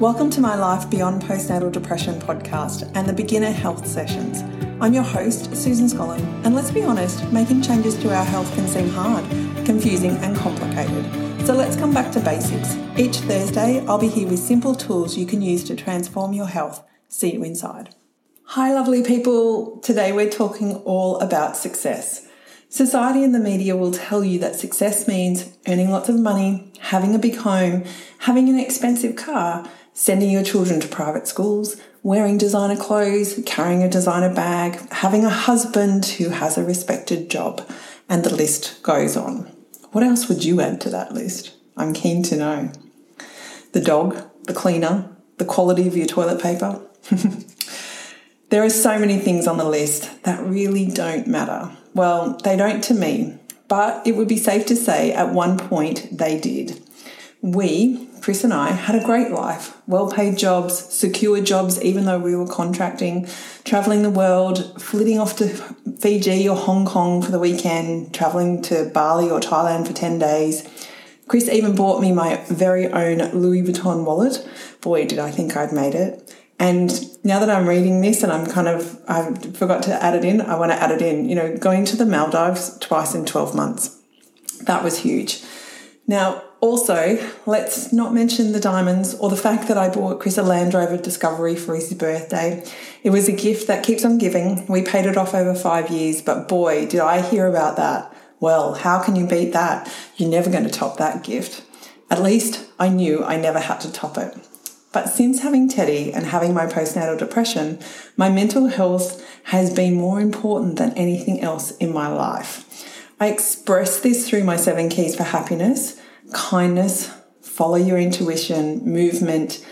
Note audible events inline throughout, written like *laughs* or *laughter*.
Welcome to my Life Beyond Postnatal Depression podcast and the Beginner Health Sessions. I'm your host, Susan Scollen, and let's be honest, making changes to our health can seem hard, confusing, and complicated. So let's come back to basics. Each Thursday, I'll be here with simple tools you can use to transform your health. See you inside. Hi, lovely people. Today we're talking all about success. Society and the media will tell you that success means earning lots of money, having a big home, having an expensive car, sending your children to private schools, wearing designer clothes, carrying a designer bag, having a husband who has a respected job, and the list goes on. What else would you add to that list? I'm keen to know. The dog, the cleaner, the quality of your toilet paper. *laughs* there are so many things on the list that really don't matter. Well, they don't to me, but it would be safe to say at one point they did. We, Chris and I had a great life, well paid jobs, secure jobs, even though we were contracting, traveling the world, flitting off to Fiji or Hong Kong for the weekend, traveling to Bali or Thailand for 10 days. Chris even bought me my very own Louis Vuitton wallet. Boy, did I think I'd made it. And now that I'm reading this and I'm kind of, I forgot to add it in, I want to add it in. You know, going to the Maldives twice in 12 months. That was huge. Now, also, let's not mention the diamonds or the fact that I bought Chris a Land Rover Discovery for his birthday. It was a gift that keeps on giving. We paid it off over five years, but boy, did I hear about that. Well, how can you beat that? You're never going to top that gift. At least I knew I never had to top it. But since having Teddy and having my postnatal depression, my mental health has been more important than anything else in my life. I express this through my seven keys for happiness kindness, follow your intuition, movement,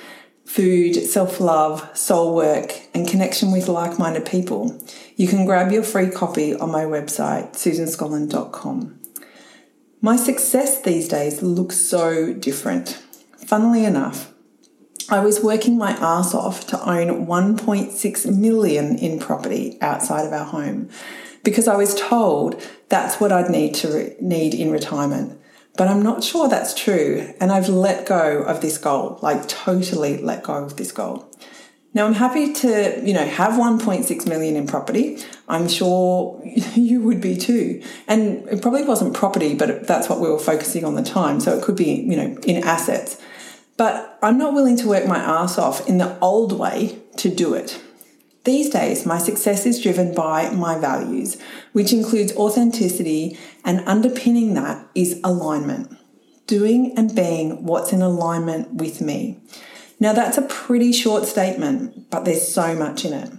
food, self love, soul work, and connection with like minded people. You can grab your free copy on my website, susanscollen.com. My success these days looks so different. Funnily enough, I was working my ass off to own 1.6 million in property outside of our home because I was told that's what I'd need to re- need in retirement. But I'm not sure that's true. And I've let go of this goal, like totally let go of this goal. Now I'm happy to, you know, have 1.6 million in property. I'm sure *laughs* you would be too. And it probably wasn't property, but that's what we were focusing on the time. So it could be, you know, in assets. But I'm not willing to work my ass off in the old way to do it. These days, my success is driven by my values, which includes authenticity, and underpinning that is alignment. Doing and being what's in alignment with me. Now, that's a pretty short statement, but there's so much in it.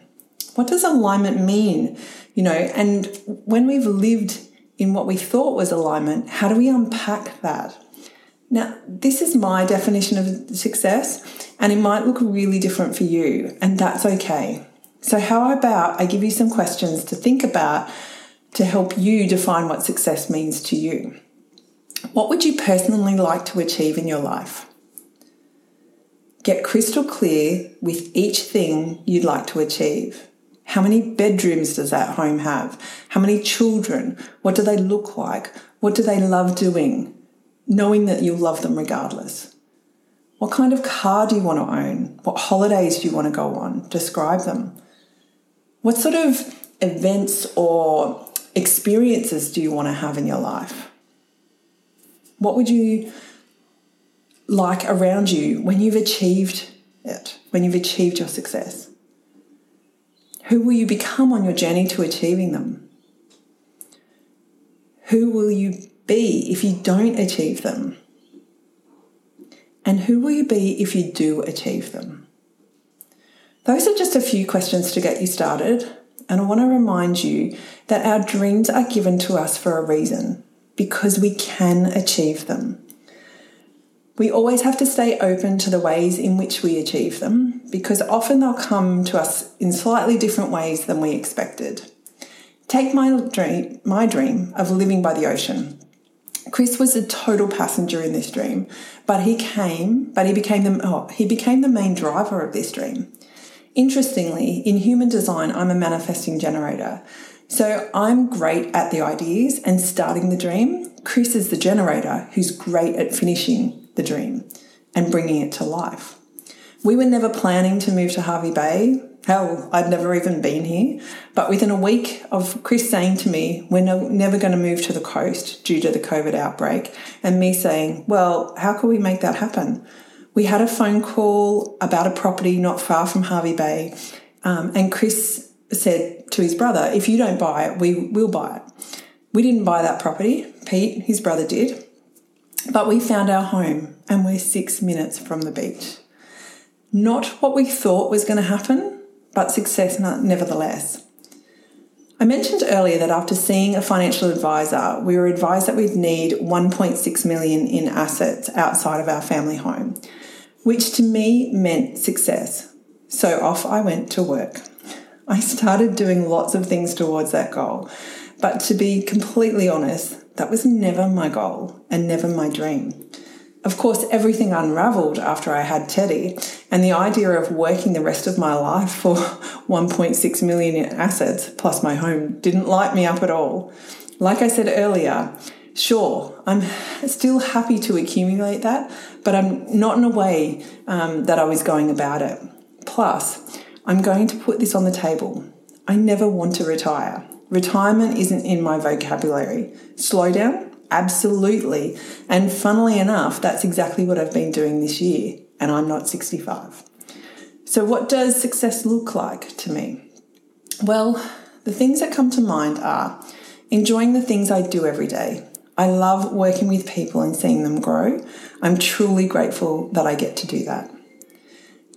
What does alignment mean? You know, and when we've lived in what we thought was alignment, how do we unpack that? Now, this is my definition of success, and it might look really different for you, and that's okay. So, how about I give you some questions to think about to help you define what success means to you? What would you personally like to achieve in your life? Get crystal clear with each thing you'd like to achieve. How many bedrooms does that home have? How many children? What do they look like? What do they love doing? Knowing that you'll love them regardless. What kind of car do you want to own? What holidays do you want to go on? Describe them. What sort of events or experiences do you want to have in your life? What would you like around you when you've achieved it, when you've achieved your success? Who will you become on your journey to achieving them? Who will you be if you don't achieve them? And who will you be if you do achieve them? Those are just a few questions to get you started. And I want to remind you that our dreams are given to us for a reason because we can achieve them. We always have to stay open to the ways in which we achieve them because often they'll come to us in slightly different ways than we expected. Take my dream, my dream of living by the ocean. Chris was a total passenger in this dream, but he came, but he became the oh, he became the main driver of this dream. Interestingly, in human design, I'm a manifesting generator. So I'm great at the ideas and starting the dream. Chris is the generator who's great at finishing the dream and bringing it to life. We were never planning to move to Hervey Bay. Hell, I'd never even been here. But within a week of Chris saying to me, we're no, never going to move to the coast due to the COVID outbreak, and me saying, well, how can we make that happen? We had a phone call about a property not far from Hervey Bay, um, and Chris said to his brother, if you don't buy it, we will buy it. We didn't buy that property. Pete, his brother, did. But we found our home and we're six minutes from the beach. Not what we thought was going to happen, but success nevertheless. I mentioned earlier that after seeing a financial advisor, we were advised that we'd need 1.6 million in assets outside of our family home, which to me meant success. So off I went to work. *laughs* I started doing lots of things towards that goal, but to be completely honest, that was never my goal and never my dream. Of course, everything unraveled after I had Teddy, and the idea of working the rest of my life for *laughs* 1.6 million in assets plus my home didn't light me up at all. Like I said earlier, sure, I'm still happy to accumulate that, but I'm not in a way um, that I was going about it. Plus, I'm going to put this on the table. I never want to retire. Retirement isn't in my vocabulary. Slow down? Absolutely. And funnily enough, that's exactly what I've been doing this year, and I'm not 65. So, what does success look like to me? Well, the things that come to mind are enjoying the things I do every day. I love working with people and seeing them grow. I'm truly grateful that I get to do that.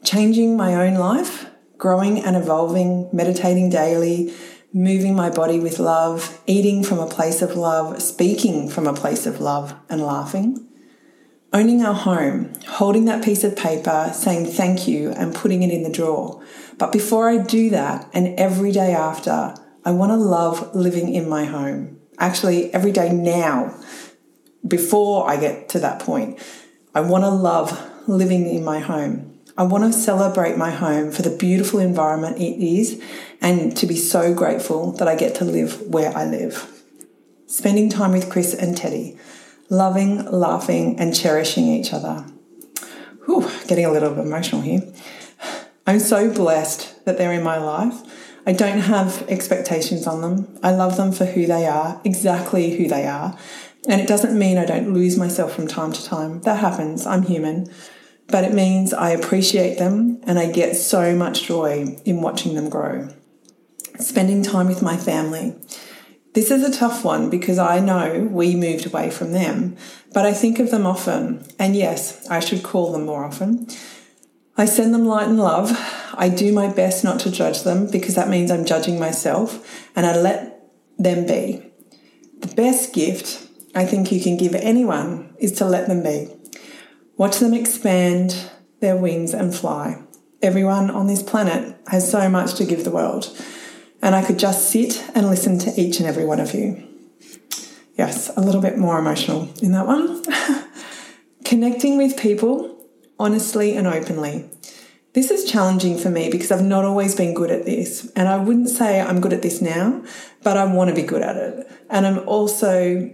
Changing my own life, growing and evolving, meditating daily, moving my body with love, eating from a place of love, speaking from a place of love, and laughing. Owning our home, holding that piece of paper, saying thank you, and putting it in the drawer. But before I do that, and every day after, I want to love living in my home. Actually, every day now, before I get to that point, I want to love living in my home. I want to celebrate my home for the beautiful environment it is and to be so grateful that I get to live where I live. Spending time with Chris and Teddy, loving, laughing, and cherishing each other. Whew, getting a little emotional here. I'm so blessed that they're in my life. I don't have expectations on them. I love them for who they are, exactly who they are. And it doesn't mean I don't lose myself from time to time. That happens. I'm human but it means I appreciate them and I get so much joy in watching them grow. Spending time with my family. This is a tough one because I know we moved away from them, but I think of them often. And yes, I should call them more often. I send them light and love. I do my best not to judge them because that means I'm judging myself and I let them be. The best gift I think you can give anyone is to let them be. Watch them expand their wings and fly. Everyone on this planet has so much to give the world, and I could just sit and listen to each and every one of you. Yes, a little bit more emotional in that one. *laughs* Connecting with people honestly and openly. This is challenging for me because I've not always been good at this. And I wouldn't say I'm good at this now, but I want to be good at it. And I'm also,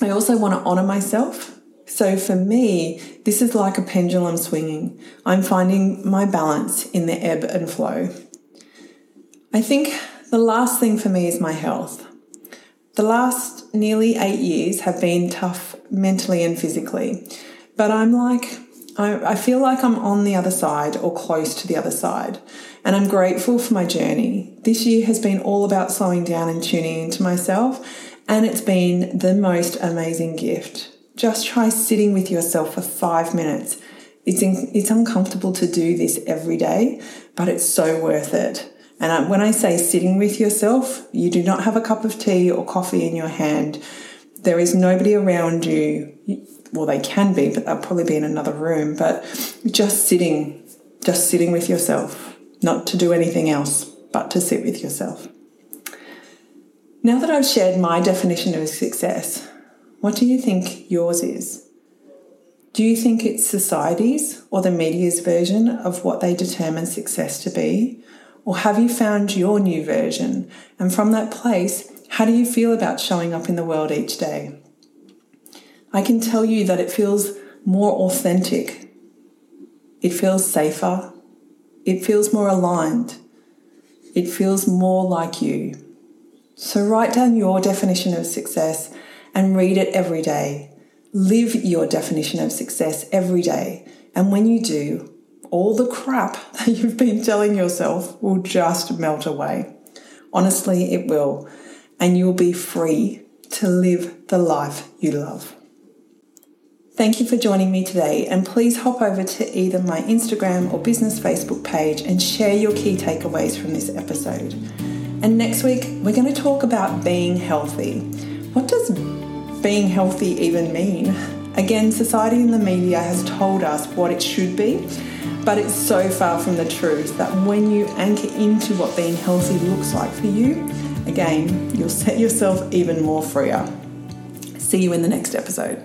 I also want to honor myself so for me, this is like a pendulum swinging. I'm finding my balance in the ebb and flow. I think the last thing for me is my health. The last nearly eight years have been tough mentally and physically, but I'm like, I, I feel like I'm on the other side or close to the other side, and I'm grateful for my journey. This year has been all about slowing down and tuning into myself, and it's been the most amazing gift just try sitting with yourself for five minutes. It's, in, it's uncomfortable to do this every day, but it's so worth it. And when I say sitting with yourself, you do not have a cup of tea or coffee in your hand. There is nobody around you. Well, they can be, but they'll probably be in another room. But just sitting, just sitting with yourself, not to do anything else, but to sit with yourself. Now that I've shared my definition of success, what do you think yours is? Do you think it's society's or the media's version of what they determine success to be? Or have you found your new version? And from that place, how do you feel about showing up in the world each day? I can tell you that it feels more authentic. It feels safer. It feels more aligned. It feels more like you. So write down your definition of success and read it every day. Live your definition of success every day. And when you do, all the crap *laughs* that you've been telling yourself will just melt away. Honestly, it will. And you'll be free to live the life you love. Thank you for joining me today, and please hop over to either my Instagram or business Facebook page and share your key takeaways from this episode. And next week, we're going to talk about being healthy. What does being healthy even mean? Again, society and the media has told us what it should be, but it's so far from the truth that when you anchor into what being healthy looks like for you, again, you'll set yourself even more freer. See you in the next episode.